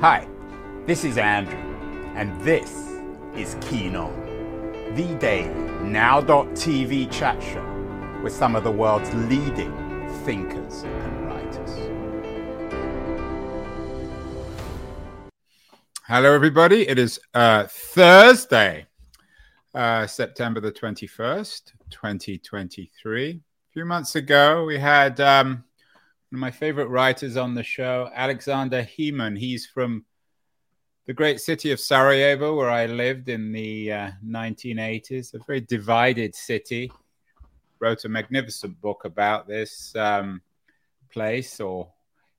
Hi, this is Andrew, and this is Keen On, the daily now.tv chat show with some of the world's leading thinkers and writers. Hello, everybody. It is uh, Thursday, uh, September the 21st, 2023. A few months ago, we had um, my favorite writers on the show, Aleksandar Hemon. He's from the great city of Sarajevo, where I lived in the uh, 1980s, a very divided city. Wrote a magnificent book about this um, place or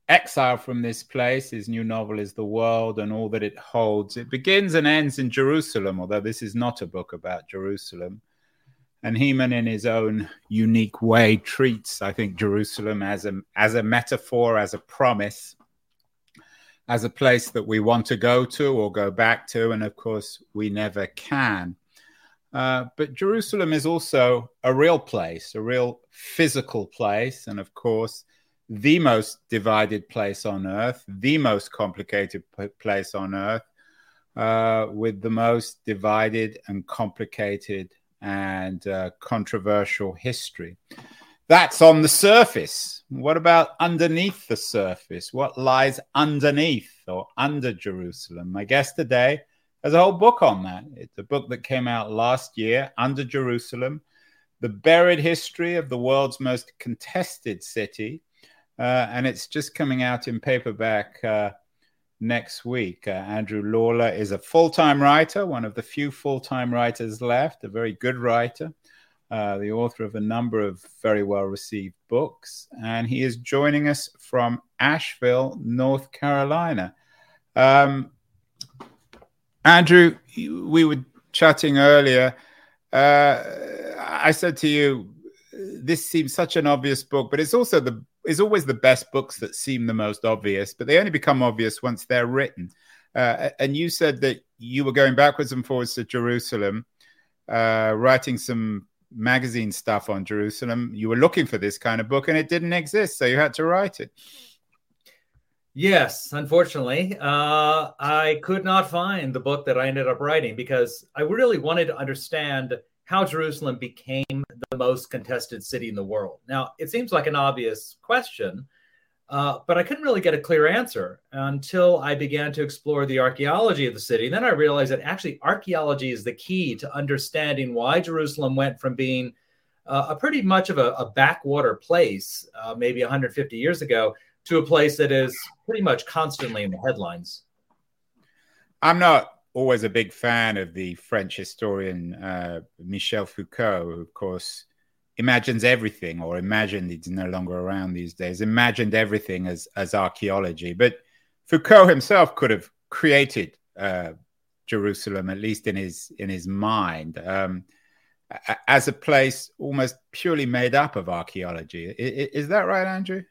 exile from this place. His new novel is The World and All That It Holds. It begins and ends in Jerusalem, although this is not a book about Jerusalem. And Hemon, in his own unique way, treats, I think, Jerusalem as a, as a metaphor, as a promise, as a place that we want to go to or go back to. And of course, we never can. Uh, but Jerusalem is also a real place, a real physical place. And of course, the most divided place on earth, the most complicated place on earth, uh, with the most divided and complicated and uh, controversial history. That's on the surface. What about underneath the surface? What lies underneath or under Jerusalem? My guest today has a whole book on that. It's a book that came out last year, Under Jerusalem The Buried History of the World's Most Contested City. Uh, and it's just coming out in paperback uh, next week. Uh, Andrew Lawler is a full time writer, one of the few full time writers left, a very good writer, uh, the author of a number of very well received books. And he is joining us from Asheville, North Carolina. Um, Andrew, we were chatting earlier. Uh, I said to you, this seems such an obvious book, but it's also the is always the best books that seem the most obvious, but they only become obvious once they're written. Uh, and you said that you were going backwards and forwards to Jerusalem, uh, writing some magazine stuff on Jerusalem. You were looking for this kind of book, and it didn't exist, so you had to write it. Yes, unfortunately, uh, I could not find the book that I ended up writing because I really wanted to understand how Jerusalem became the most contested city in the world. Now, it seems like an obvious question, uh, but I couldn't really get a clear answer until I began to explore the archaeology of the city. And then I realized that actually archaeology is the key to understanding why Jerusalem went from being uh, a pretty much of a, a backwater place, uh, maybe 150 years ago, to a place that is pretty much constantly in the headlines. I'm not always a big fan of the French historian uh, Michel Foucault, who, of course, imagines everything, or imagined he's no longer around these days, imagined everything as, as archaeology. But Foucault himself could have created uh, Jerusalem, at least in his in his mind, um, as a place almost purely made up of archaeology. Is, is that right, Andrew?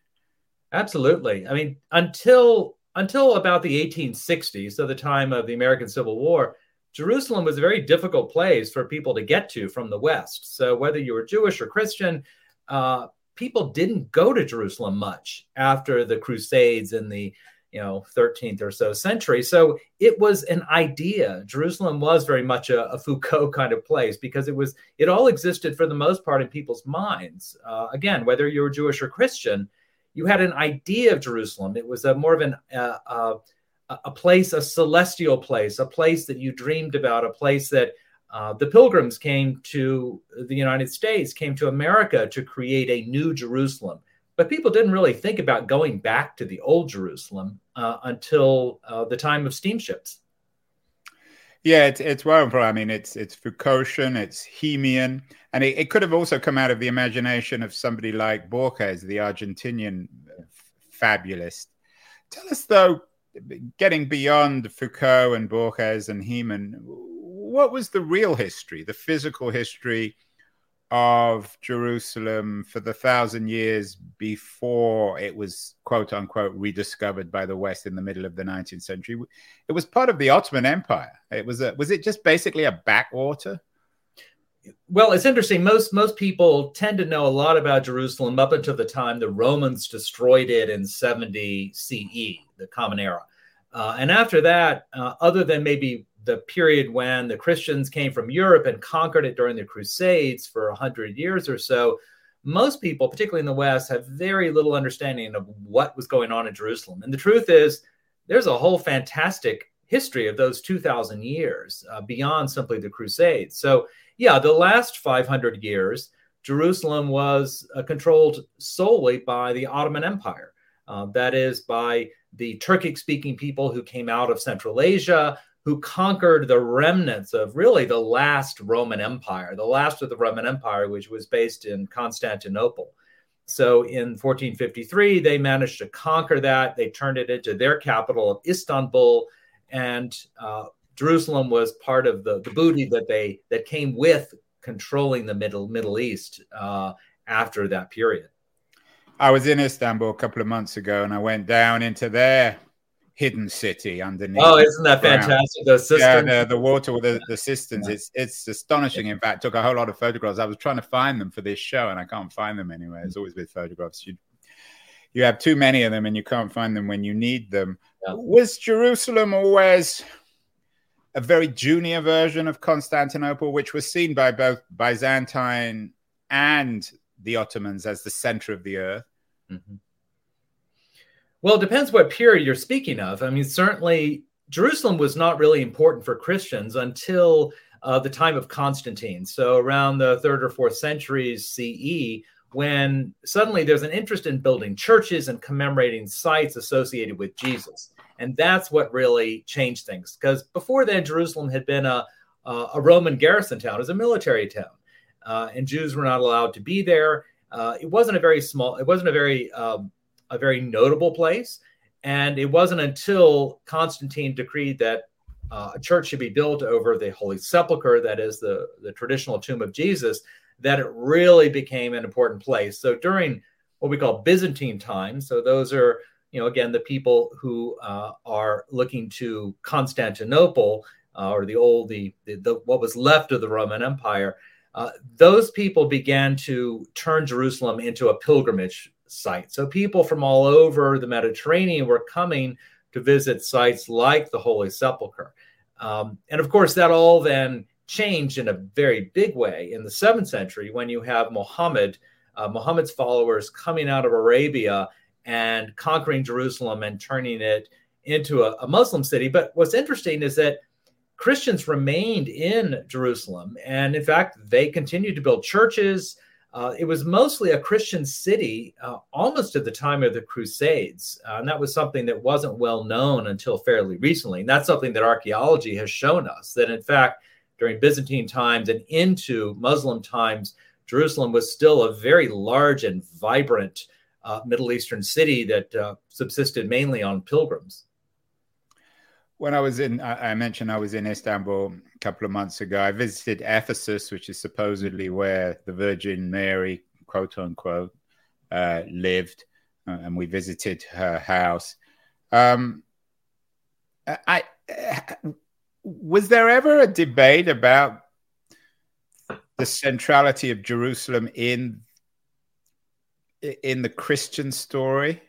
Absolutely. I mean, until until about the 1860s, so the time of the American Civil War, Jerusalem was a very difficult place for people to get to from the West. So whether you were Jewish or Christian, uh, people didn't go to Jerusalem much after the Crusades in the you know 13th or so century. So it was an idea. Jerusalem was very much a, a Foucault kind of place because it was it all existed for the most part in people's minds. Uh, again, whether you were Jewish or Christian you had an idea of Jerusalem. It was a more of an uh, uh, a place, a celestial place, a place that you dreamed about, a place that uh, the pilgrims came to the United States, came to America to create a new Jerusalem. But people didn't really think about going back to the old Jerusalem uh, until uh, the time of steamships. Yeah, it's it's well, I mean, it's it's Foucaultian, it's Hemian, and it, it, could have also come out of the imagination of somebody like Borges, the Argentinian uh, fabulist. Tell us, though, getting beyond Foucault and Borges and Hemon, what was the real history, the physical history of Jerusalem for the thousand years before it was quote unquote rediscovered by the West in the middle of the 19th century. It was part of the Ottoman Empire. It was a, was it just basically a backwater? Well, it's interesting. Most most people tend to know a lot about Jerusalem up until the time the Romans destroyed it in 70 CE, the Common Era. Uh, and after that, uh, other than maybe the period when the Christians came from Europe and conquered it during the Crusades for 100 years or so, most people, particularly in the West, have very little understanding of what was going on in Jerusalem. And the truth is, there's a whole fantastic history of those 2,000 years uh, beyond simply the Crusades. So, yeah, the last 500 years, Jerusalem was uh, controlled solely by the Ottoman Empire. Uh, that is, by the Turkic speaking people who came out of Central Asia, who conquered the remnants of really the last Roman Empire, the last of the Roman Empire, which was based in Constantinople. So in 1453, they managed to conquer that. They turned it into their capital of Istanbul, and uh, Jerusalem was part of the, the booty that they that came with controlling the Middle Middle East uh, after that period. I was in Istanbul a couple of months ago, and I went down into their hidden city underneath. Oh, isn't that fantastic? The cisterns. Yeah, the, the water with the, the cisterns. Yeah. It's it's astonishing. In fact, took a whole lot of photographs. I was trying to find them for this show, and I can't find them anywhere. It's always with photographs. You you have too many of them, and you can't find them when you need them. Yeah. Was Jerusalem always a very junior version of Constantinople, which was seen by both Byzantine and the Ottomans as the center of the earth? Mm-hmm. Well, it depends what period you're speaking of. I mean, certainly Jerusalem was not really important for Christians until uh, the time of Constantine. So around the third or fourth centuries CE, when suddenly there's an interest in building churches and commemorating sites associated with Jesus. And that's what really changed things. Because before then, Jerusalem had been a, a Roman garrison town, it was a military town. Uh, and Jews were not allowed to be there. Uh, it wasn't a very small, it wasn't a very um, a very notable place. And it wasn't until Constantine decreed that uh, a church should be built over the Holy Sepulchre, that is the, the traditional tomb of Jesus, that it really became an important place. So during what we call Byzantine times, so those are, you know, again, the people who uh, are looking to Constantinople uh, or the old, the, the, the, what was left of the Roman Empire, uh, those people began to turn Jerusalem into a pilgrimage site. So people from all over the Mediterranean were coming to visit sites like the Holy Sepulchre. Um, and of course, that all then changed in a very big way in the seventh century when you have Muhammad, uh, Muhammad's followers coming out of Arabia and conquering Jerusalem and turning it into a, a Muslim city. But what's interesting is that Christians remained in Jerusalem. And in fact, they continued to build churches. Uh, it was mostly a Christian city uh, almost at the time of the Crusades. Uh, and that was something that wasn't well known until fairly recently. And that's something that archaeology has shown us that, in fact, during Byzantine times and into Muslim times, Jerusalem was still a very large and vibrant uh, Middle Eastern city that uh, subsisted mainly on pilgrims when I was in, I mentioned I was in Istanbul a couple of months ago. I visited Ephesus, which is supposedly where the Virgin Mary, quote unquote, uh, lived, uh, and we visited her house. Um, I was there ever a debate about the centrality of Jerusalem in in the Christian story?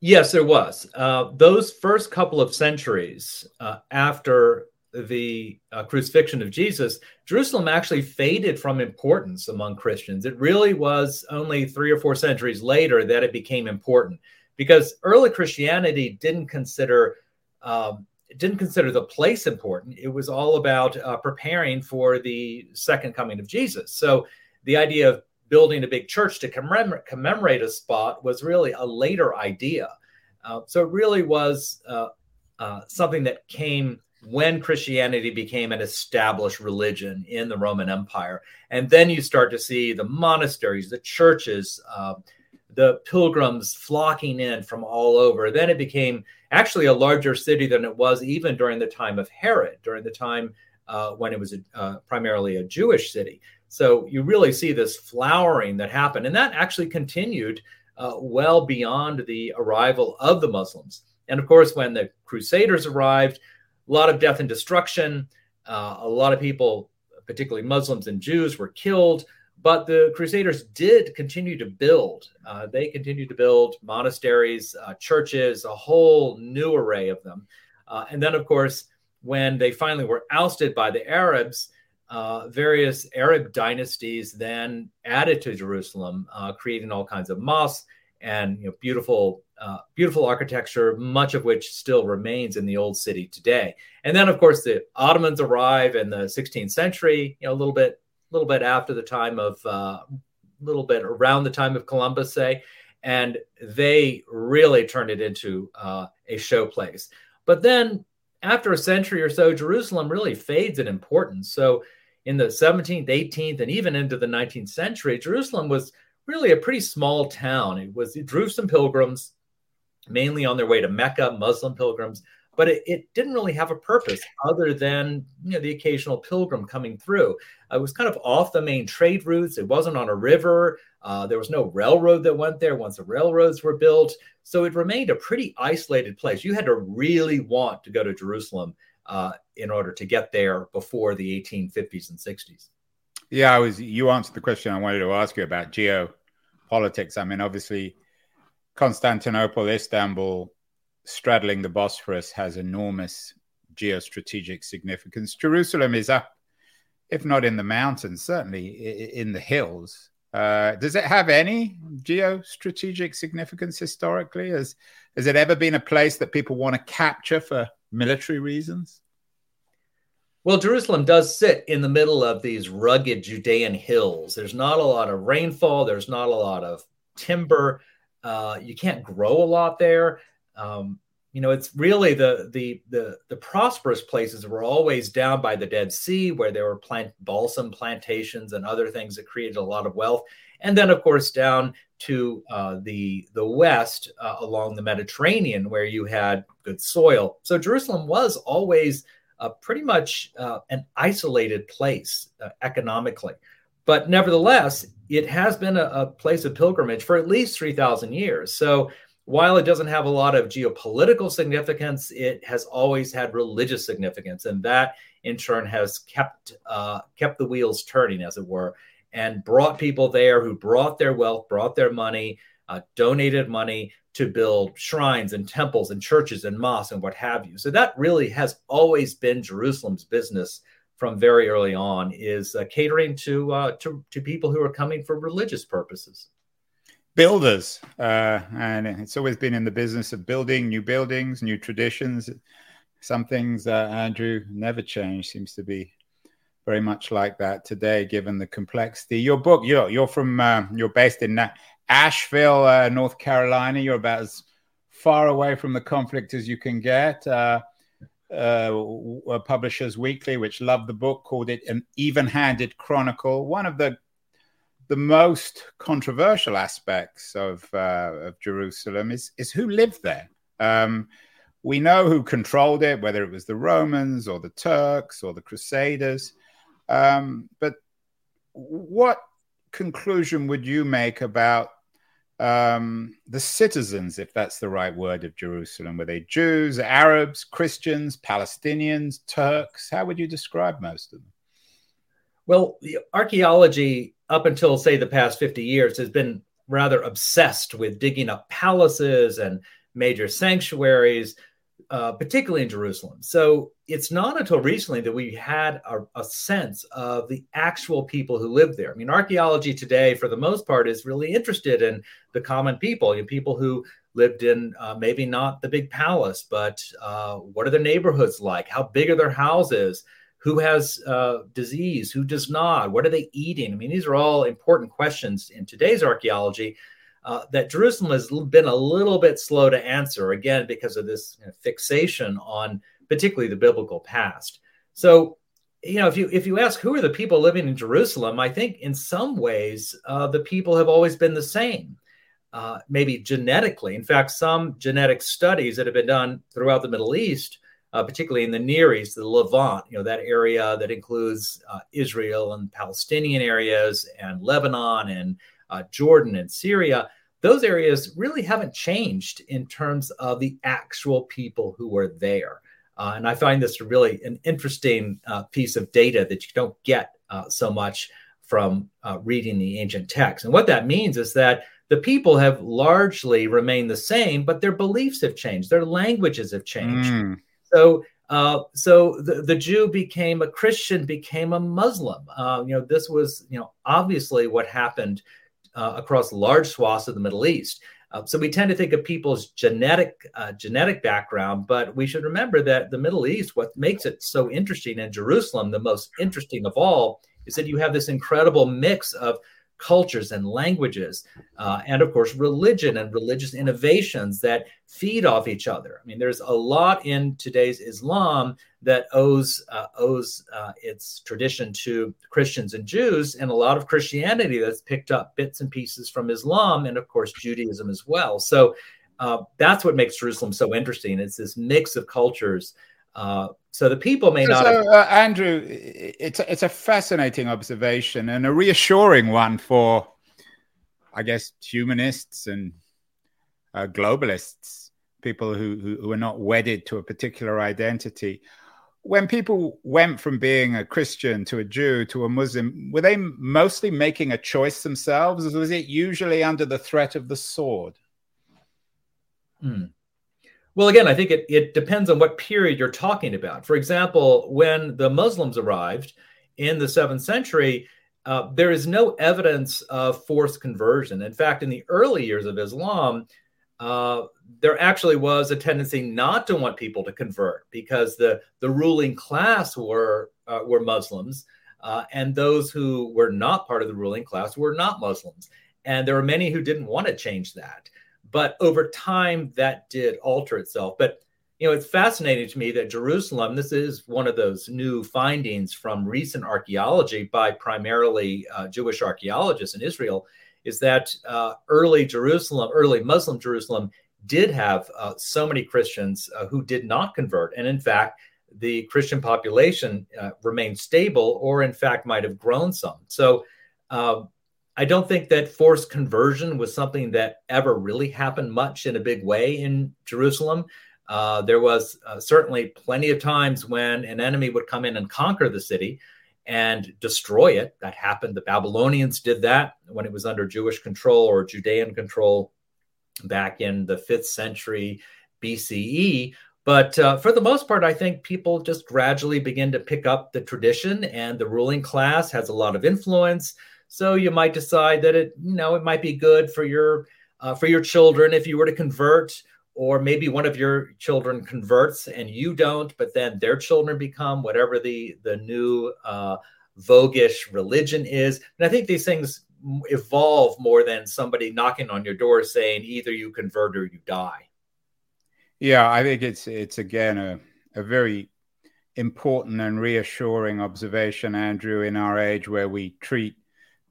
Yes, there was. Uh, those first couple of centuries uh, after the uh, crucifixion of Jesus, Jerusalem actually faded from importance among Christians. It really was only three or four centuries later that it became important because early Christianity didn't consider um, didn't consider the place important. It was all about uh, preparing for the second coming of Jesus. So the idea of building a big church to commemorate, commemorate a spot was really a later idea. Uh, so it really was uh, uh, something that came when Christianity became an established religion in the Roman Empire. And then you start to see the monasteries, the churches, uh, the pilgrims flocking in from all over. Then it became actually a larger city than it was even during the time of Herod, during the time uh, when it was a, uh, primarily a Jewish city. So you really see this flowering that happened, and that actually continued uh, well beyond the arrival of the Muslims. And of course, when the Crusaders arrived, a lot of death and destruction. Uh, a lot of people, particularly Muslims and Jews, were killed. But the Crusaders did continue to build. Uh, they continued to build monasteries, uh, churches, a whole new array of them. Uh, and then, of course, when they finally were ousted by the Arabs, uh, various Arab dynasties then added to Jerusalem, uh, creating all kinds of mosques and you know, beautiful, uh, beautiful architecture, much of which still remains in the old city today. And then, of course, the Ottomans arrive in the 16th century. You know, a little bit, a little bit after the time of, a uh, little bit around the time of Columbus, say, and they really turned it into uh, a showplace. But then, after a century or so, Jerusalem really fades in importance. So, in the 17th, 18th, and even into the 19th century, Jerusalem was really a pretty small town. It was it drew some pilgrims, mainly on their way to Mecca, Muslim pilgrims, but it, it didn't really have a purpose other than you know the occasional pilgrim coming through. Uh, it was kind of off the main trade routes. It wasn't on a river. Uh, there was no railroad that went there once the railroads were built. So it remained a pretty isolated place. You had to really want to go to Jerusalem uh, in order to get there before the 1850s and 60s. Yeah, I was. You answered the question I wanted to ask you about geo politics. I mean, obviously, Constantinople, Istanbul, straddling the Bosphorus has enormous geostrategic significance. Jerusalem is up, if not in the mountains, certainly in the hills. Uh, does it have any geostrategic significance historically? Has, has it ever been a place that people want to capture for military reasons? Well, Jerusalem does sit in the middle of these rugged Judean hills. There's not a lot of rainfall, there's not a lot of timber. Uh, you can't grow a lot there. Um, you know, it's really the, the the the prosperous places were always down by the Dead Sea, where there were plant balsam plantations and other things that created a lot of wealth, and then of course down to uh, the the west uh, along the Mediterranean, where you had good soil. So Jerusalem was always uh, pretty much uh, an isolated place uh, economically. But nevertheless, it has been a, a, place of pilgrimage for at least 3,000 years. So while it doesn't have a lot of geopolitical significance, it has always had religious significance. And that in turn has kept, uh, kept the wheels turning, as it were, and brought people there who brought their wealth, brought their money, uh, donated money to build shrines and temples and churches and mosques and what have you. So that really has always been Jerusalem's business from very early on is uh, catering to, uh, to to people who are coming for religious purposes. Builders, uh, and it's always been in the business of building new buildings, new traditions. Some things, uh, Andrew, never change. Seems to be very much like that today, given the complexity. Your book, you're you're from uh, you're based in Asheville, uh, North Carolina. You're about as far away from the conflict as you can get. Uh, uh, Publishers Weekly, which loved the book, called it an even-handed chronicle. One of the the most controversial aspects of, uh, of Jerusalem is is who lived there. Um, we know who controlled it, whether it was the Romans or the Turks or the Crusaders. Um, but what conclusion would you make about um, the citizens, if that's the right word, of Jerusalem? Were they Jews, Arabs, Christians, Palestinians, Turks? How would you describe most of them? Well, the archaeology, up until say the past 50 years, has been rather obsessed with digging up palaces and major sanctuaries uh, particularly in Jerusalem. So it's not until recently that we had a, a, sense of the actual people who lived there. I mean, archaeology today, for the most part, is really interested in the common people, you know, people who lived in uh, maybe not the big palace, but uh, what are their neighborhoods like? How big are their houses? Who has uh, disease? Who does not? What are they eating? I mean, these are all important questions in today's archaeology uh, that Jerusalem has been a little bit slow to answer, again, because of this you know, fixation on particularly the biblical past. So, you know, if you if you ask who are the people living in Jerusalem, I think in some ways uh, the people have always been the same. Uh, maybe genetically. In fact, some genetic studies that have been done throughout the Middle East, uh, particularly in the Near East, the Levant, you know, that area that includes uh, Israel and Palestinian areas and Lebanon and uh, Jordan and Syria, those areas really haven't changed in terms of the actual people who are there. Uh, and I find this really an interesting uh, piece of data that you don't get uh, so much from uh, reading the ancient text. And what that means is that the people have largely remained the same, but their beliefs have changed, their languages have changed. Mm. So, uh, so the, the Jew became a Christian, became a Muslim. Uh, you know, this was you know obviously what happened uh, across large swaths of the Middle East. Uh, so we tend to think of people's genetic uh, genetic background, but we should remember that the Middle East, what makes it so interesting, and Jerusalem, the most interesting of all, is that you have this incredible mix of cultures and languages, uh, and of course, religion and religious innovations that feed off each other. I mean, there's a lot in today's Islam that owes uh, owes uh, its tradition to Christians and Jews, and a lot of Christianity that's picked up bits and pieces from Islam, and of course, Judaism as well. So. Uh, that's what makes Jerusalem so interesting. It's this mix of cultures uh, so the people may not. So, uh, Andrew, it's a, it's a fascinating observation and a reassuring one for, I guess, humanists and uh, globalists, people who, who, who are not wedded to a particular identity. When people went from being a Christian to a Jew to a Muslim, were they mostly making a choice themselves, or was it usually under the threat of the sword? Hmm. Well, again, I think it, it depends on what period you're talking about. For example, when the Muslims arrived in the seventh century, uh, there is no evidence of forced conversion. In fact, in the early years of Islam, uh, there actually was a tendency not to want people to convert because the, the ruling class were, uh, were Muslims, uh, and those who were not part of the ruling class were not Muslims. And there were many who didn't want to change that. But over time, that did alter itself. But you know, it's fascinating to me that Jerusalem, this is one of those new findings from recent archaeology by primarily uh, Jewish archaeologists in Israel, is that uh, early Jerusalem, early Muslim Jerusalem, did have uh, so many Christians uh, who did not convert. And in fact, the Christian population uh, remained stable, or in fact, might have grown some. So, uh, I don't think that forced conversion was something that ever really happened much in a big way in Jerusalem. Uh, there was uh, certainly plenty of times when an enemy would come in and conquer the city and destroy it. That happened. The Babylonians did that when it was under Jewish control or Judean control back in the fifth century BCE. But uh, for the most part, I think people just gradually begin to pick up the tradition, and the ruling class has a lot of influence. So you might decide that it, you know, it might be good for your uh, for your children if you were to convert, or maybe one of your children converts and you don't, but then their children become whatever the the new uh, voguish religion is. And I think these things evolve more than somebody knocking on your door saying either you convert or you die. Yeah, I think it's it's again a, a very important and reassuring observation, Andrew, in our age where we treat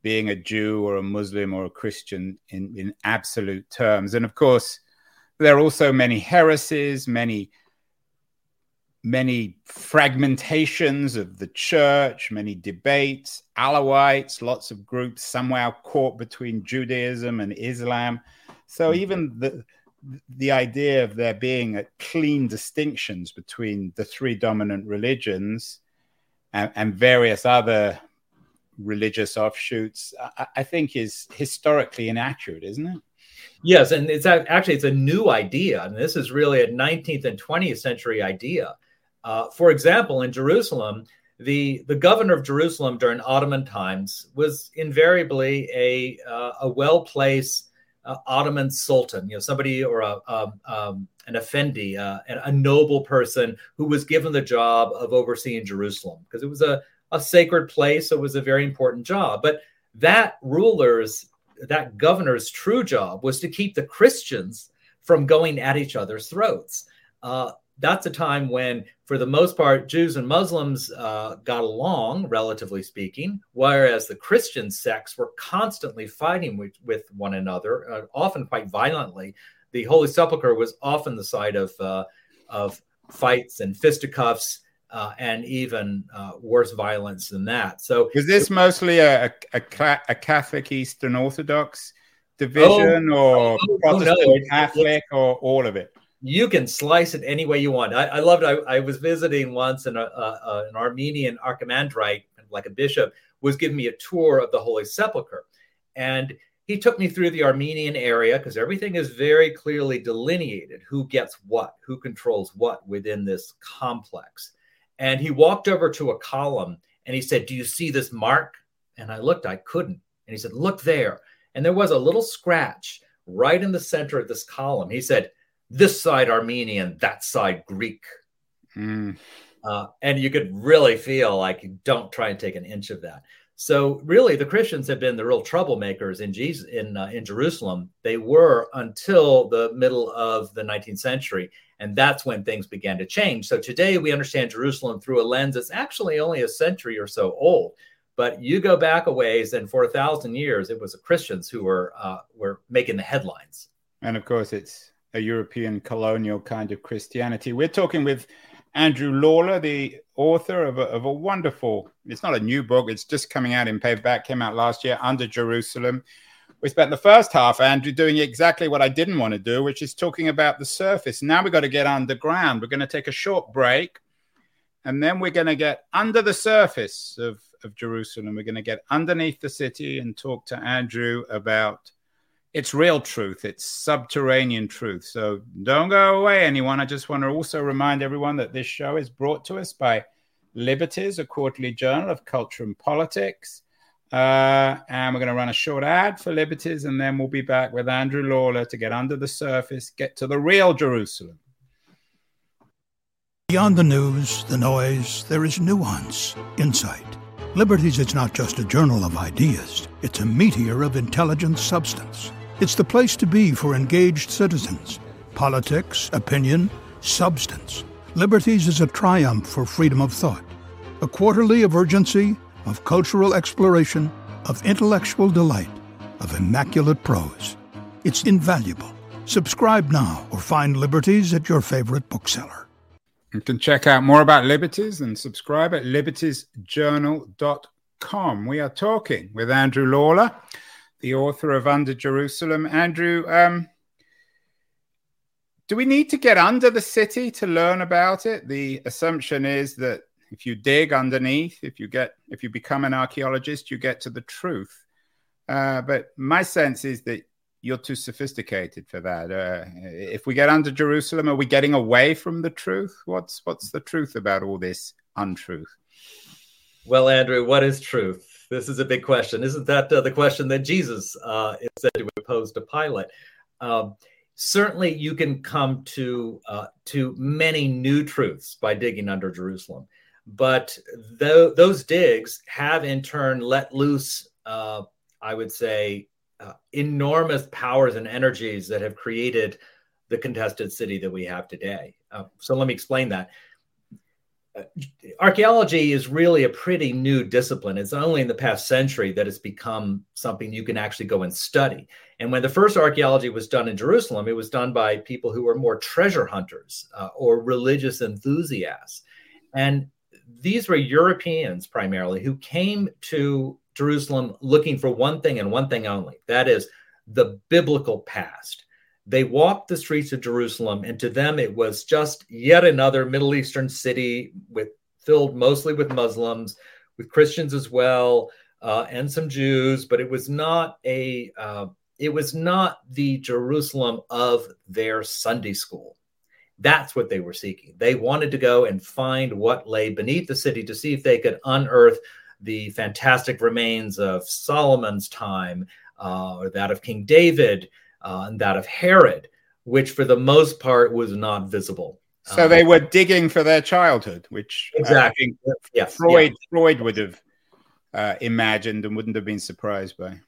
being a Jew or a Muslim or a Christian in, in absolute terms. And of course, there are also many heresies, many many fragmentations of the church, many debates, Alawites, lots of groups somehow caught between Judaism and Islam. So hmm. even the the idea of there being a clean distinctions between the three dominant religions and, and various other religious offshoots, I, I think is historically inaccurate, isn't it? Yes, and it's actually it's a new idea, and this is really a 19th and 20th century idea. Uh, for example, in Jerusalem, the the governor of Jerusalem during Ottoman times was invariably a uh, a well placed uh, Ottoman sultan, you know, somebody or a um, um, an effendi, uh, a noble person who was given the job of overseeing Jerusalem because it was a a sacred place. So it was a very important job. But that ruler's, that governor's true job was to keep the Christians from going at each other's throats. Uh, that's a time when, for the most part, Jews and Muslims uh, got along, relatively speaking, whereas the Christian sects were constantly fighting with, with one another, uh, often quite violently. The Holy Sepulchre was often the site of, uh, of fights and fisticuffs uh, and even uh, worse violence than that. So, is this mostly a, a, a Catholic Eastern Orthodox division, oh, or oh, Protestant oh, no. Catholic, or all of it? You can slice it any way you want. I, I loved. I, I was visiting once in a, a, an Armenian archimandrite like a bishop, was giving me a tour of the Holy Sepulchre. And he took me through the Armenian area because everything is very clearly delineated who gets what, who controls what within this complex. And he walked over to a column and he said, Do you see this mark? And I looked, I couldn't. And he said, Look there. And there was a little scratch right in the center of this column. He said, This side Armenian, that side Greek. Mm. Uh, and you could really feel like you don't try and take an inch of that. So really, the Christians have been the real troublemakers in Jesus in uh, in Jerusalem. They were until the middle of the 19th century, and that's when things began to change. So today we understand Jerusalem through a lens that's actually only a century or so old. But you go back a ways, and for a thousand years, it was the Christians who were uh, were making the headlines. And of course, it's a European colonial kind of Christianity. We're talking with Andrew Lawler, the author of a, of a wonderful, it's not a new book, it's just coming out in paperback, came out last year, Under Jerusalem. We spent the first half, Andrew, doing exactly what I didn't want to do, which is talking about the surface. Now we've got to get underground. We're going to take a short break, and then we're going to get under the surface of, of Jerusalem. We're going to get underneath the city and talk to Andrew about it's real truth, it's subterranean truth. So don't go away, anyone. I just want to also remind everyone that this show is brought to us by Liberties, a quarterly journal of culture and politics. Uh, and we're going to run a short ad for Liberties, and then we'll be back with Andrew Lawler to get under the surface, get to the real Jerusalem. Beyond the news, the noise, there is nuance, insight. Liberties is not just a journal of ideas, it's a meteor of intelligent substance. It's the place to be for engaged citizens. Politics, opinion, substance. Liberties is a triumph for freedom of thought, a quarterly of urgency, of cultural exploration, of intellectual delight, of immaculate prose. It's invaluable. Subscribe now or find Liberties at your favorite bookseller. You can check out more about Liberties and subscribe at libertiesjournal.com. We are talking with Andrew Lawler the author of Under Jerusalem. Andrew, um, do we need to get under the city to learn about it? The assumption is that if you dig underneath, if you get, if you become an archaeologist, you get to the truth. Uh, but my sense is that you're too sophisticated for that. Uh, if we get under Jerusalem, are we getting away from the truth? What's what's the truth about all this untruth? Well, Andrew, what is truth? This is a big question. Isn't that uh, the question that Jesus uh, is said to have posed to Pilate? Um, certainly, you can come to uh, to many new truths by digging under Jerusalem, but th- those digs have in turn let loose, uh, I would say, uh, enormous powers and energies that have created the contested city that we have today. Uh, so let me explain that archaeology is really a pretty new discipline. It's only in the past century that it's become something you can actually go and study. And when the first archaeology was done in Jerusalem, it was done by people who were more treasure hunters uh, or religious enthusiasts. And these were Europeans primarily who came to Jerusalem looking for one thing and one thing only that is the biblical past they walked the streets of Jerusalem, and to them it was just yet another Middle Eastern city with filled mostly with Muslims, with Christians as well, uh, and some Jews. But it was not a uh, it was not the Jerusalem of their Sunday school. That's what they were seeking. They wanted to go and find what lay beneath the city to see if they could unearth the fantastic remains of Solomon's time uh, or that of King David uh, and that of Herod, which for the most part was not visible. So they were digging for their childhood, which exactly yes, Freud yeah. Freud would have uh, imagined and wouldn't have been surprised by.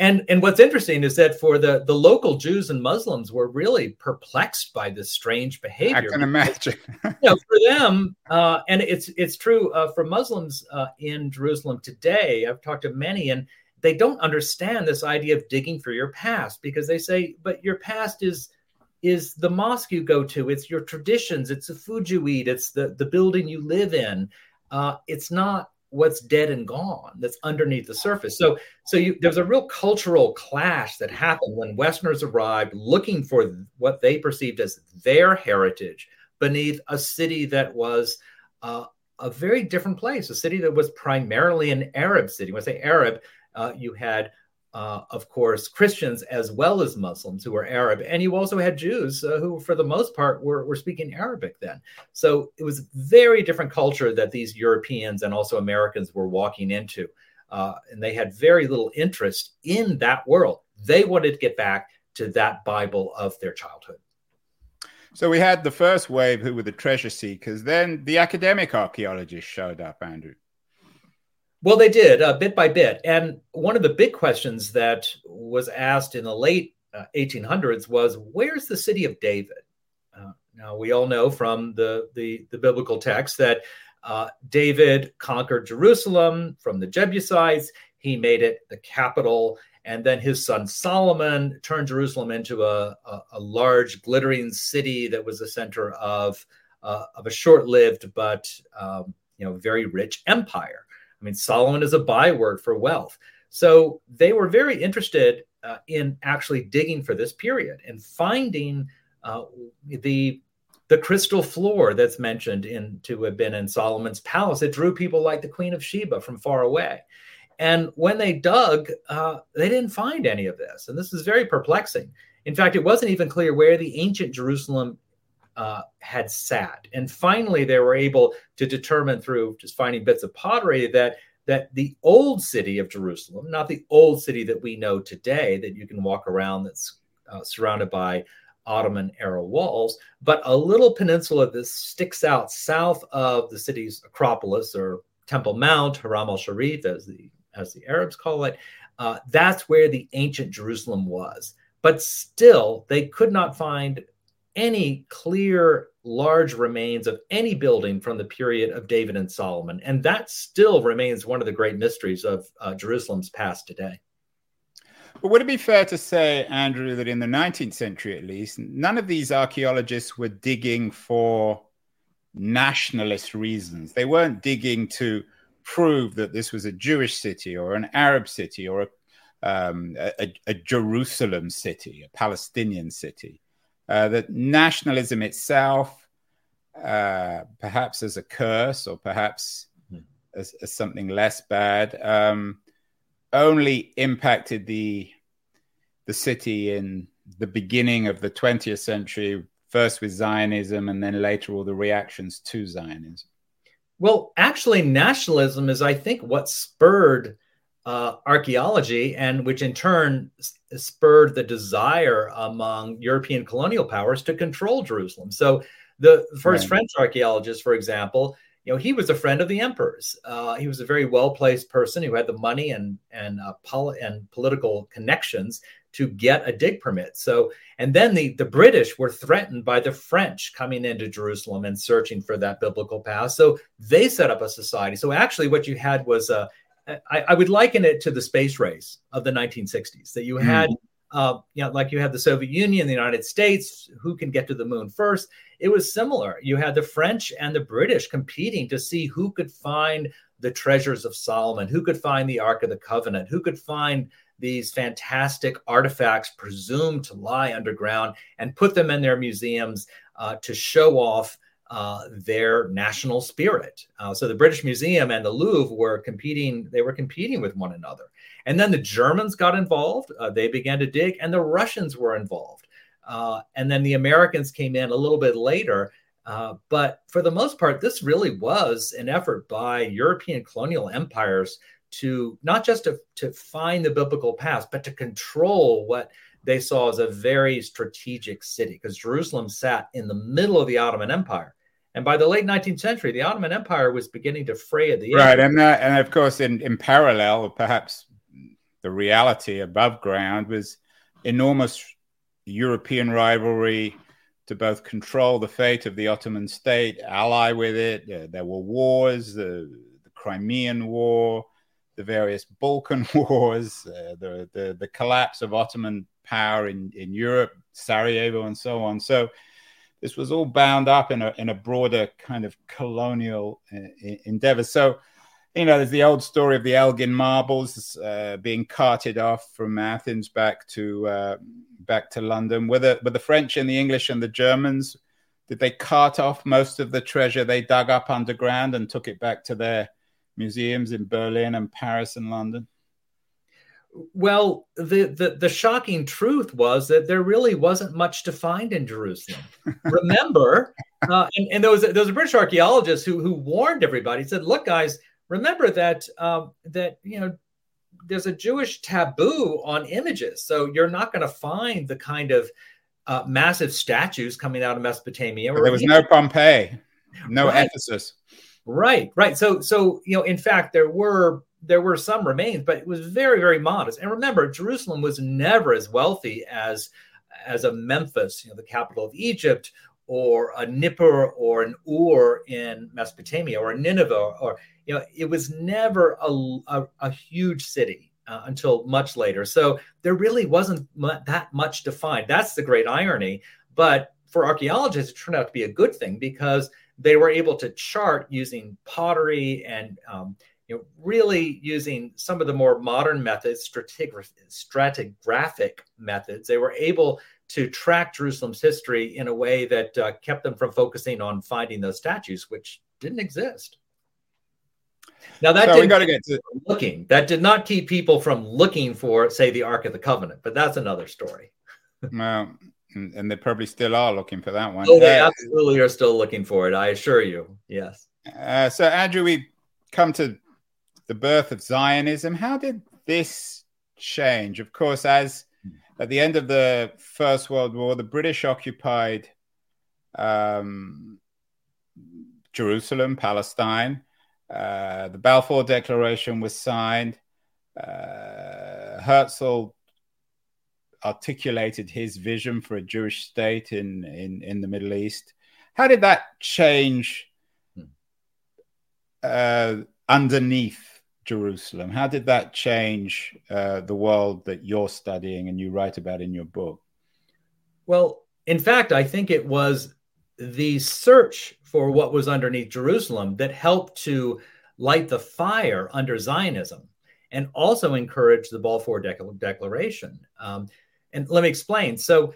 And and what's interesting is that for the the local Jews and Muslims were really perplexed by this strange behavior. I can imagine. you know, for them, uh, and it's it's true uh, for Muslims uh, in Jerusalem today. I've talked to many, and they don't understand this idea of digging for your past because they say, but your past is is the mosque you go to, it's your traditions, it's the food you eat, it's the the building you live in. Uh, it's not what's dead and gone that's underneath the surface. So so you, there's a real cultural clash that happened when Westerners arrived looking for what they perceived as their heritage beneath a city that was uh, a very different place, a city that was primarily an Arab city. When I say Arab, uh, you had, uh, of course, Christians as well as Muslims who were Arab, and you also had Jews uh, who, for the most part, were, were speaking Arabic then. So it was a very different culture that these Europeans and also Americans were walking into, uh, and they had very little interest in that world. They wanted to get back to that Bible of their childhood. So we had the first wave who were the treasure seekers. Then the academic archaeologists showed up, Andrew. Well, they did uh, bit by bit. And one of the big questions that was asked in the late uh, 1800s was where's the city of David? Uh, now, we all know from the, the, the biblical text that uh, David conquered Jerusalem from the Jebusites. He made it the capital and then his son Solomon turned Jerusalem into a, a, a large, glittering city that was the center of, uh, of a short lived but um, you know, very rich empire. I mean, Solomon is a byword for wealth. So they were very interested uh, in actually digging for this period and finding uh, the the crystal floor that's mentioned in to have been in Solomon's palace. It drew people like the Queen of Sheba from far away. And when they dug, uh, they didn't find any of this. And this is very perplexing. In fact, it wasn't even clear where the ancient Jerusalem uh, had sat. And finally, they were able to determine through just finding bits of pottery that that the old city of Jerusalem, not the old city that we know today, that you can walk around that's uh, surrounded by Ottoman era walls, but a little peninsula that sticks out south of the city's Acropolis or Temple Mount, Haram al Sharif, as the as the Arabs call it, uh, that's where the ancient Jerusalem was. But still, they could not find any clear large remains of any building from the period of David and Solomon. And that still remains one of the great mysteries of uh, Jerusalem's past today. But would it be fair to say, Andrew, that in the 19th century at least, none of these archaeologists were digging for nationalist reasons? They weren't digging to prove that this was a Jewish city or an Arab city or a, um, a, a Jerusalem city, a Palestinian city. Uh, that nationalism itself, uh, perhaps as a curse or perhaps mm-hmm. as, as, something less bad, um, only impacted the the city in the beginning of the 20th century, first with Zionism and then later all the reactions to Zionism. Well, actually, nationalism is, I think, what spurred uh, archaeology, and which in turn spurred the desire among European colonial powers to control Jerusalem. So, the first right. French archaeologist, for example, you know, he was a friend of the emperors. Uh, he was a very well placed person who had the money and and uh, poli- and political connections to get a dig permit. So, and then the, the British were threatened by the French coming into Jerusalem and searching for that biblical past. So they set up a society. So actually, what you had was a I, I would liken it to the space race of the 1960s that you hmm. had, mm. uh, you know, like you had the Soviet Union, the United States, who can get to the moon first. It was similar. You had the French and the British competing to see who could find the treasures of Solomon, who could find the Ark of the Covenant, who could find these fantastic artifacts presumed to lie underground and put them in their museums uh, to show off uh, their national spirit. Uh, so the British Museum and the Louvre were competing, they were competing with one another. And then the Germans got involved, uh, they began to dig, and the Russians were involved. Uh, and then the Americans came in a little bit later. Uh, but for the most part, this really was an effort by European colonial empires to not just to, to find the biblical past, but to control what they saw as a very strategic city, because Jerusalem sat in the middle of the Ottoman Empire. And by the late 19th century, the Ottoman Empire was beginning to fray at the end. Right, and that, and of course, in, in parallel, perhaps the reality above ground was enormous European rivalry to both control the fate of the Ottoman state, ally with it. There were wars, the, the Crimean War, the various Balkan wars, uh, the, the, the collapse of Ottoman power in, in Europe, Sarajevo, and so on. So this was all bound up in a in a broader kind of colonial uh, endeavor. So you know, there's the old story of the Elgin marbles uh, being carted off from Athens back to uh, back to London. Were the were the French and the English and the Germans did they cart off most of the treasure they dug up underground and took it back to their museums in Berlin and Paris and London? Well, the, the, the shocking truth was that there really wasn't much to find in Jerusalem. remember, uh, and, and there was a, there was a British archaeologist who who warned everybody. He said, "Look, guys, remember that um, that you know there's a Jewish taboo on images, so you're not going to find the kind of uh, massive statues coming out of Mesopotamia. There was no Pompeii, no right. Ephesus. Right, right. So, so you know, in fact, there were there were some remains, but it was very, very modest. And remember, Jerusalem was never as wealthy as as a Memphis, you know, the capital of Egypt, or a Nippur, or an Ur in Mesopotamia, or Nineveh, or you know, it was never a, a, a huge city uh, until much later. So there really wasn't that much to find. That's the great irony. But for archaeologists, it turned out to be a good thing because they were able to chart using pottery and um, you know, really using some of the more modern methods, stratigraphic methods, they were able to track Jerusalem's history in a way that uh, kept them from focusing on finding those statues, which didn't exist. Now that so we got to get to looking. That did not keep people from looking for, say, the Ark of the Covenant, but that's another story. well, and they probably still are looking for that one. Oh, they uh, absolutely are still looking for it. I assure you. Yes. Uh, so, Andrew, we come to the birth of Zionism. How did this change? Of course, as at the end of the First World War, the British occupied um, Jerusalem, Palestine. Uh, the Balfour Declaration was signed. Uh, Herzl articulated his vision for a Jewish state in, in, in the Middle East. How did that change hmm. uh, underneath Jerusalem? How did that change uh, the world that you're studying and you write about in your book? Well, in fact, I think it was the search for what was underneath Jerusalem that helped to light the fire under Zionism and also encourage the Balfour Declaration. Um, and let me explain. So,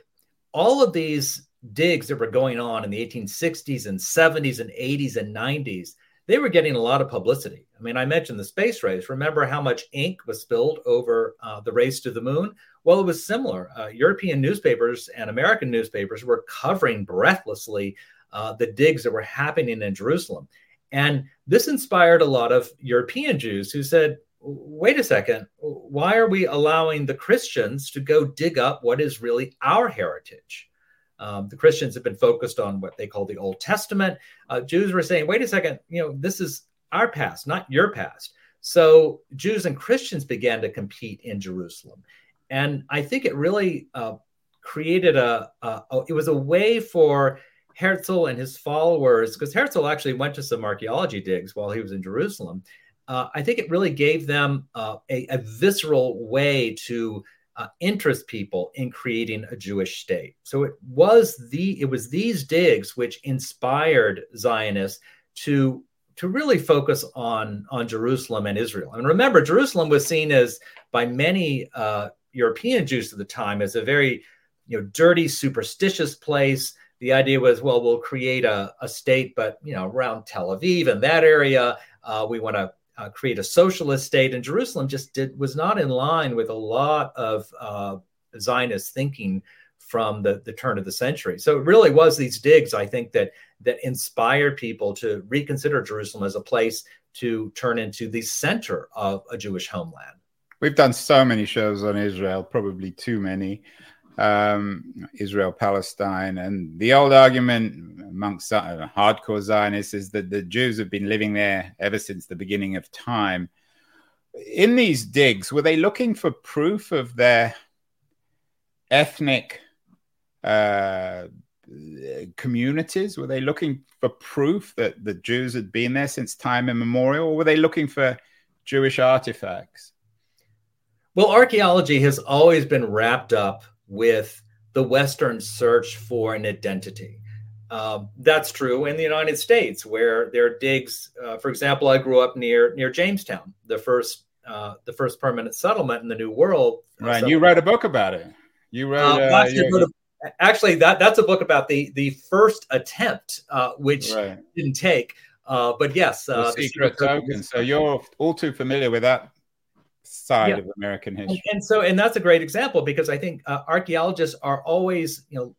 all of these digs that were going on in the 1860s and 70s and 80s and 90s they were getting a lot of publicity. I mean, I mentioned the space race. Remember how much ink was spilled over uh, the race to the moon? Well, it was similar. Uh, European newspapers and American newspapers were covering breathlessly uh, the digs that were happening in Jerusalem. And this inspired a lot of European Jews who said, wait a second, why are we allowing the Christians to go dig up what is really our heritage? Um, the Christians have been focused on what they call the Old Testament. Uh, Jews were saying, wait a second, you know, this is our past, not your past. So Jews and Christians began to compete in Jerusalem. And I think it really uh, created a, a, a, it was a way for Herzl and his followers, because Herzl actually went to some archaeology digs while he was in Jerusalem. Uh, I think it really gave them uh, a, a visceral way to uh, interest people in creating a Jewish state. So it was the it was these digs which inspired Zionists to to really focus on on Jerusalem and Israel. And remember, Jerusalem was seen as by many uh, European Jews at the time as a very you know dirty, superstitious place. The idea was, well, we'll create a, a state, but you know, around Tel Aviv and that area, uh, we want to uh, create a socialist state. And Jerusalem just did was not in line with a lot of uh, Zionist thinking from the, the turn of the century. So it really was these digs, I think, that that inspired people to reconsider Jerusalem as a place to turn into the center of a Jewish homeland. We've done so many shows on Israel, probably too many um, Israel Palestine. And the old argument amongst uh, hardcore Zionists is that the Jews have been living there ever since the beginning of time. In these digs, were they looking for proof of their ethnic uh, communities? Were they looking for proof that the Jews had been there since time immemorial, or were they looking for Jewish artifacts? Well, archaeology has always been wrapped up with the Western search for an identity. Um, that's true in the United States, where there are digs. Uh, for example, I grew up near near Jamestown, the first uh, the first permanent settlement in the New World. Right, you wrote a book about it. You wrote. Uh, I, actually wrote a, actually, that that's a book about the the first attempt, uh, which Right. didn't take. Uh, but yes, The uh, secret token. So you're all too familiar with that side Yeah. of American history. and so and that's a great example because I think uh, archaeologists are always you know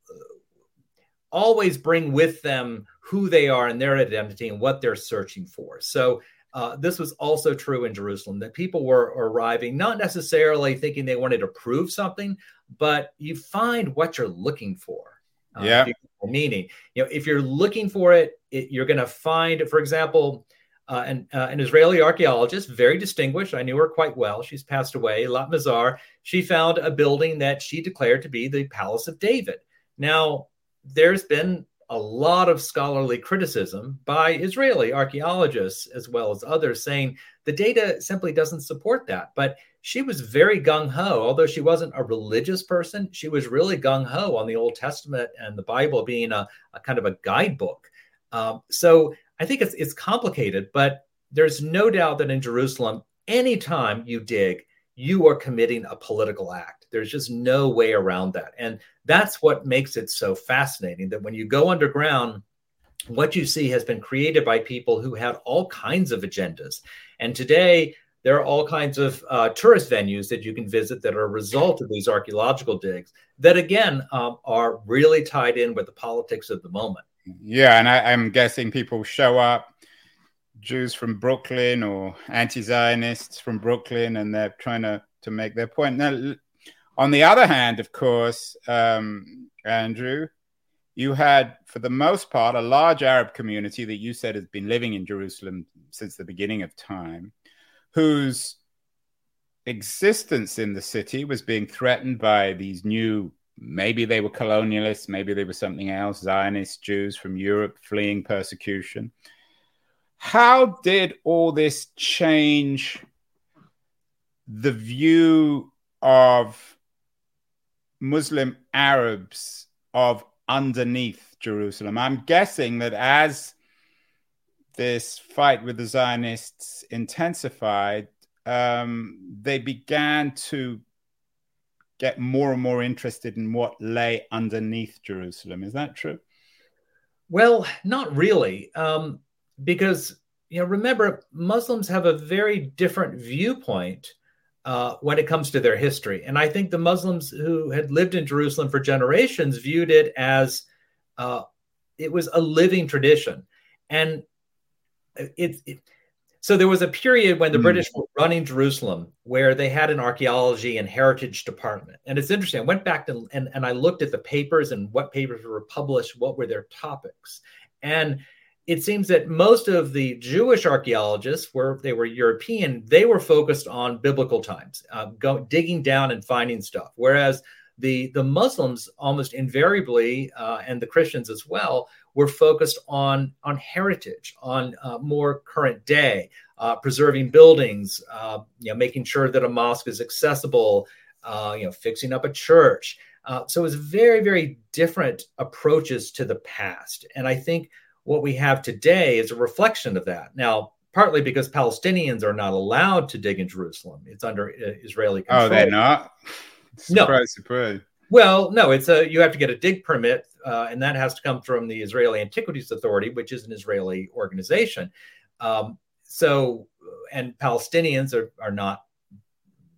always bring with them who they are and their identity and what they're searching for. So. Uh, this was also true in Jerusalem that people were arriving not necessarily thinking they wanted to prove something, but you find what you're looking for. Uh, Yeah. if you get the Meaning, you know, if you're looking for it, it you're going to find, for example, uh, an, uh, an Israeli archaeologist, very distinguished. I knew her quite well. She's passed away, Eilat Mazar. She found a building that she declared to be the Palace of David. Now, there's been a lot of scholarly criticism by Israeli archaeologists as well as others saying the data simply doesn't support that. But she was very gung ho, although she wasn't a religious person. She was really gung ho on the Old Testament and the Bible being a, a kind of a guidebook. Um, so I think it's it's complicated, but there's no doubt that in Jerusalem, anytime you dig, you are committing a political act. There's just no way around that. And that's what makes it so fascinating that when you go underground, what you see has been created by people who had all kinds of agendas. And today, there are all kinds of uh, tourist venues that you can visit that are a result of these archaeological digs that, again, um, are really tied in with the politics of the moment. Yeah, and I, I'm guessing people show up, Jews from Brooklyn or anti-Zionists from Brooklyn, and they're trying to to make their point. Now, on the other hand, of course, um, Andrew, you had, for the most part, a large Arab community that you said has been living in Jerusalem since the beginning of time, whose existence in the city was being threatened by these new maybe they were colonialists, maybe they were something else, Zionist Jews from Europe fleeing persecution. How did all this change the view of Muslim Arabs of underneath Jerusalem? I'm guessing that as this fight with the Zionists intensified, um, they began to get more and more interested in what lay underneath Jerusalem. Is that true? Well, not really, um, because you know, remember, Muslims have a very different viewpoint uh, when it comes to their history, and I think the Muslims who had lived in Jerusalem for generations viewed it as uh, it was a living tradition, and it, it so there was a period when the Hmm. British were running Jerusalem where they had an archaeology and heritage department. And it's interesting. I went back to, and, and I looked at the papers and what papers were published, what were their topics. And it seems that most of the Jewish archaeologists, where they were European, they were focused on biblical times, uh, go, digging down and finding stuff. Whereas the, the Muslims almost invariably, uh, and the Christians as well, were focused on on heritage, on uh, more current day, uh, preserving buildings, uh, you know, making sure that a mosque is accessible, uh, you know, fixing up a church. Uh, so it's very very different approaches to the past, and I think what we have today is a reflection of that. Now, partly because Palestinians are not allowed to dig in Jerusalem; it's under uh, Israeli control. Oh, they're not. No. Surprise, surprise. Well, no, it's a you have to get a dig permit, uh, and that has to come from the Israeli Antiquities Authority, which is an Israeli organization. Um, so, and Palestinians are are not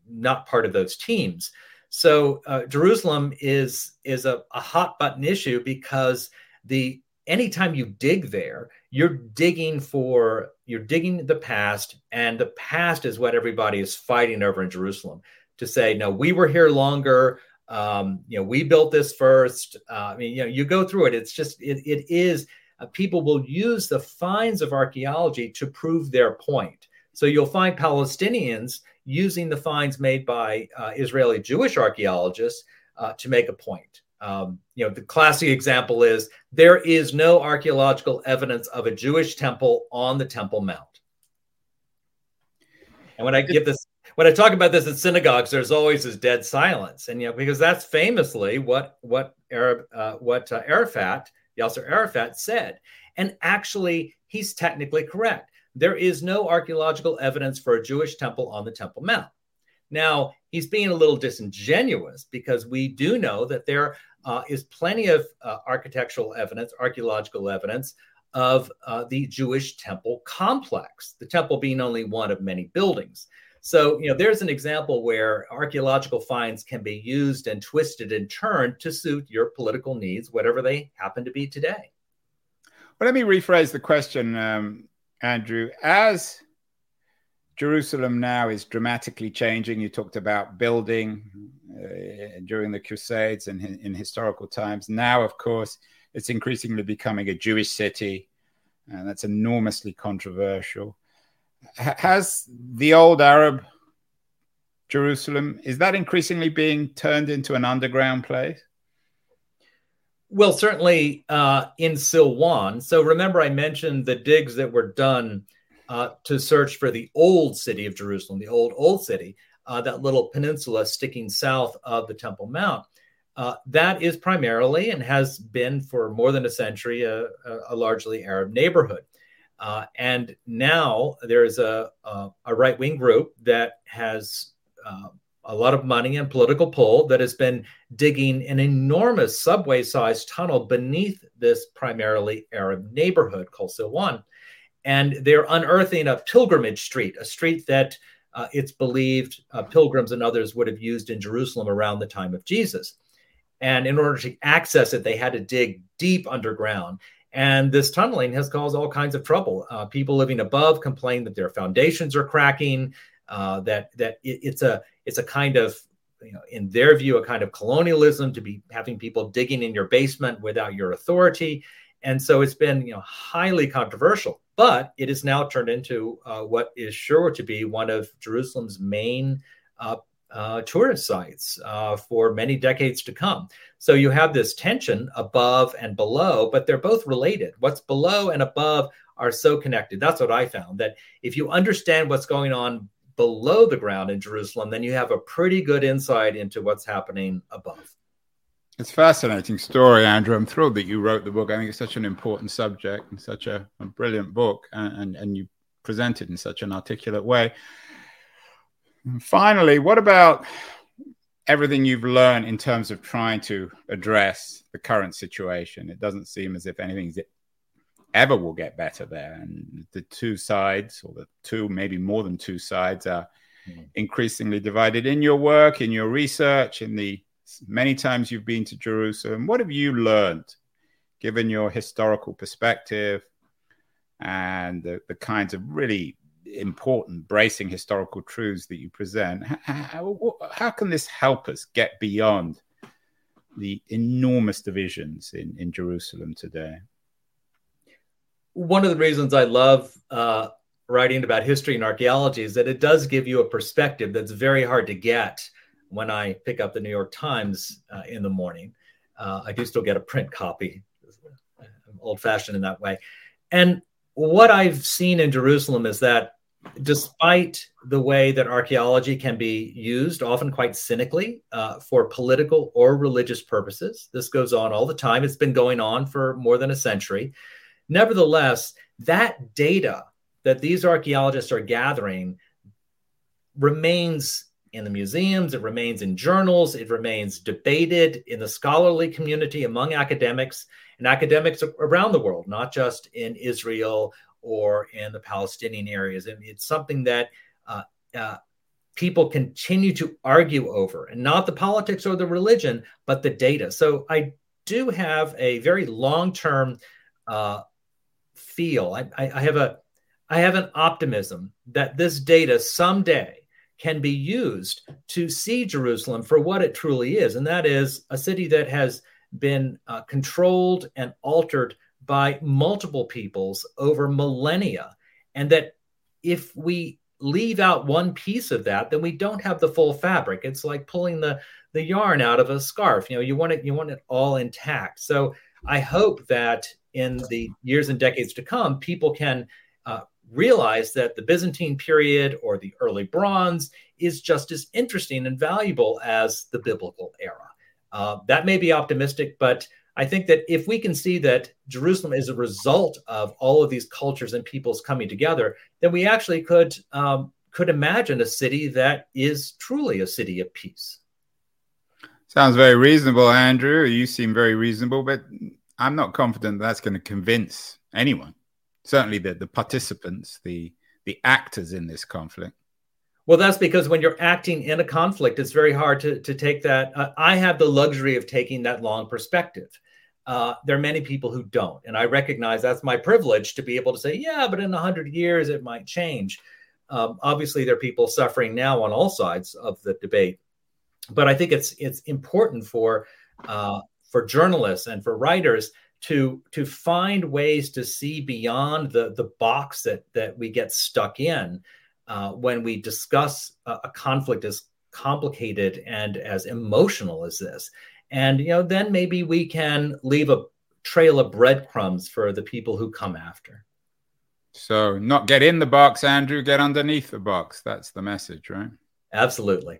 not part of those teams. So uh, Jerusalem is is a, a hot button issue because the anytime you dig there, you're digging for you're digging the past, and the past is what everybody is fighting over in Jerusalem to say, no, we were here longer um, you know, we built this first. Uh, I mean, you know, you go through it. It's just it, it is uh, people will use the finds of archaeology to prove their point. So you'll find Palestinians using the finds made by uh, Israeli Jewish archaeologists uh, to make a point. Um, you know, the classic example is there is no archaeological evidence of a Jewish temple on the Temple Mount. And when I give this when I talk about this at synagogues, there's always this dead silence, and you know because that's famously what what Arab uh, what uh, Arafat Yasser Arafat said, and actually he's technically correct. There is no archaeological evidence for a Jewish temple on the Temple Mount. Now he's being a little disingenuous because we do know that there uh, is plenty of uh, architectural evidence, archaeological evidence of uh, the Jewish temple complex, the temple being only one of many buildings. So, you know, there's an example where archaeological finds can be used and twisted and turned to suit your political needs, whatever they happen to be today. Well, let me rephrase the question, um, Andrew. As Jerusalem now is dramatically changing, you talked about building uh, during the Crusades and in, in historical times. Now, of course, it's increasingly becoming a Jewish city, and that's enormously controversial has the old Arab Jerusalem is that increasingly being turned into an underground place? Well, certainly uh, in Silwan. So remember, I mentioned the digs that were done uh, to search for the old city of Jerusalem, the old old city, uh, that little peninsula sticking south of the Temple Mount. Uh, that is primarily and has been for more than a century a, a largely Arab neighborhood. Uh, and now there's a, a, a right wing group that has uh, a lot of money and political pull that has been digging an enormous subway sized tunnel beneath this primarily Arab neighborhood called Silwan. And they're unearthing a pilgrimage street, a street that uh, it's believed uh, pilgrims and others would have used in Jerusalem around the time of Jesus. And in order to access it, they had to dig deep underground. And this tunneling has caused all kinds of trouble. Uh, people living above complain that their foundations are cracking. Uh, that that it, it's a it's a kind of you know, in their view, a kind of colonialism to be having people digging in your basement without your authority. And so it's been you know highly controversial. But it is now turned into uh, what is sure to be one of Jerusalem's main uh, uh, tourist sites uh, for many decades to come. So you have this tension above and below, but they're both related. What's below and above are so connected. That's what I found that if you understand what's going on below the ground in Jerusalem, then you have a pretty good insight into what's happening above. It's a fascinating story, Andrew. I'm thrilled that you wrote the book. I think it's such an important subject and such a, a brilliant book, and, and, and you present it in such an articulate way. Finally, what about everything you've learned in terms of trying to address the current situation? It doesn't seem as if anything ever will get better there. And the two sides, or the two, maybe more than two sides, are mm. increasingly divided in your work, in your research, in the many times you've been to Jerusalem. What have you learned, given your historical perspective and the, the kinds of really important bracing historical truths that you present how, how, can this help us get beyond the enormous divisions in, in jerusalem today? One of the reasons i love uh, writing about history and archaeology is that it does give you a perspective that's very hard to get when i pick up the new york times uh, in the morning. Uh, i do still get a print copy. I'm old fashioned in that way. And what I've seen in Jerusalem is that despite the way that archaeology can be used, often quite cynically, uh, for political or religious purposes, this goes on all the time. It's been going on for more than a century. Nevertheless, that data that these archaeologists are gathering remains in the museums, it remains in journals, it remains debated in the scholarly community among academics and academics around the world, not just in Israel or in the Palestinian areas. It's something that uh, uh, people continue to argue over, and not the politics or the religion, but the data. So I do have a very long term uh, feel. I, I, I have a I have an optimism that this data someday can be used to see Jerusalem for what it truly is, and that is a city that has been uh, controlled and altered by multiple peoples over millennia. And that if we leave out one piece of that, then we don't have the full fabric. It's like pulling the, the yarn out of a scarf. You know, you want it, you want it all intact. So I hope that in the years and decades to come, people can uh, realize that the Byzantine period or the early Bronze is just as interesting and valuable as the biblical era. Uh, that may be optimistic, but I think that if we can see that Jerusalem is a result of all of these cultures and peoples coming together, then we actually could um, could imagine a city that is truly a city of peace. Sounds very reasonable, Andrew. You seem very reasonable, but I'm not confident that's going to convince anyone. Certainly, the the participants, the the actors in this conflict. Well, that's because when you're acting in a conflict, it's very hard to, to take that. Uh, I have the luxury of taking that long perspective. Uh, there are many people who don't. And I recognize that's my privilege to be able to say, yeah, but in 100 years, it might change. Um, obviously, there are people suffering now on all sides of the debate. But I think it's it's important for uh, for journalists and for writers to to find ways to see beyond the the box that that we get stuck in uh, when we discuss a, a, conflict as complicated and as emotional as this. And you know, then maybe we can leave a trail of breadcrumbs for the people who come after. So, not get in the box, Andrew, get underneath the box. That's the message, right? Absolutely.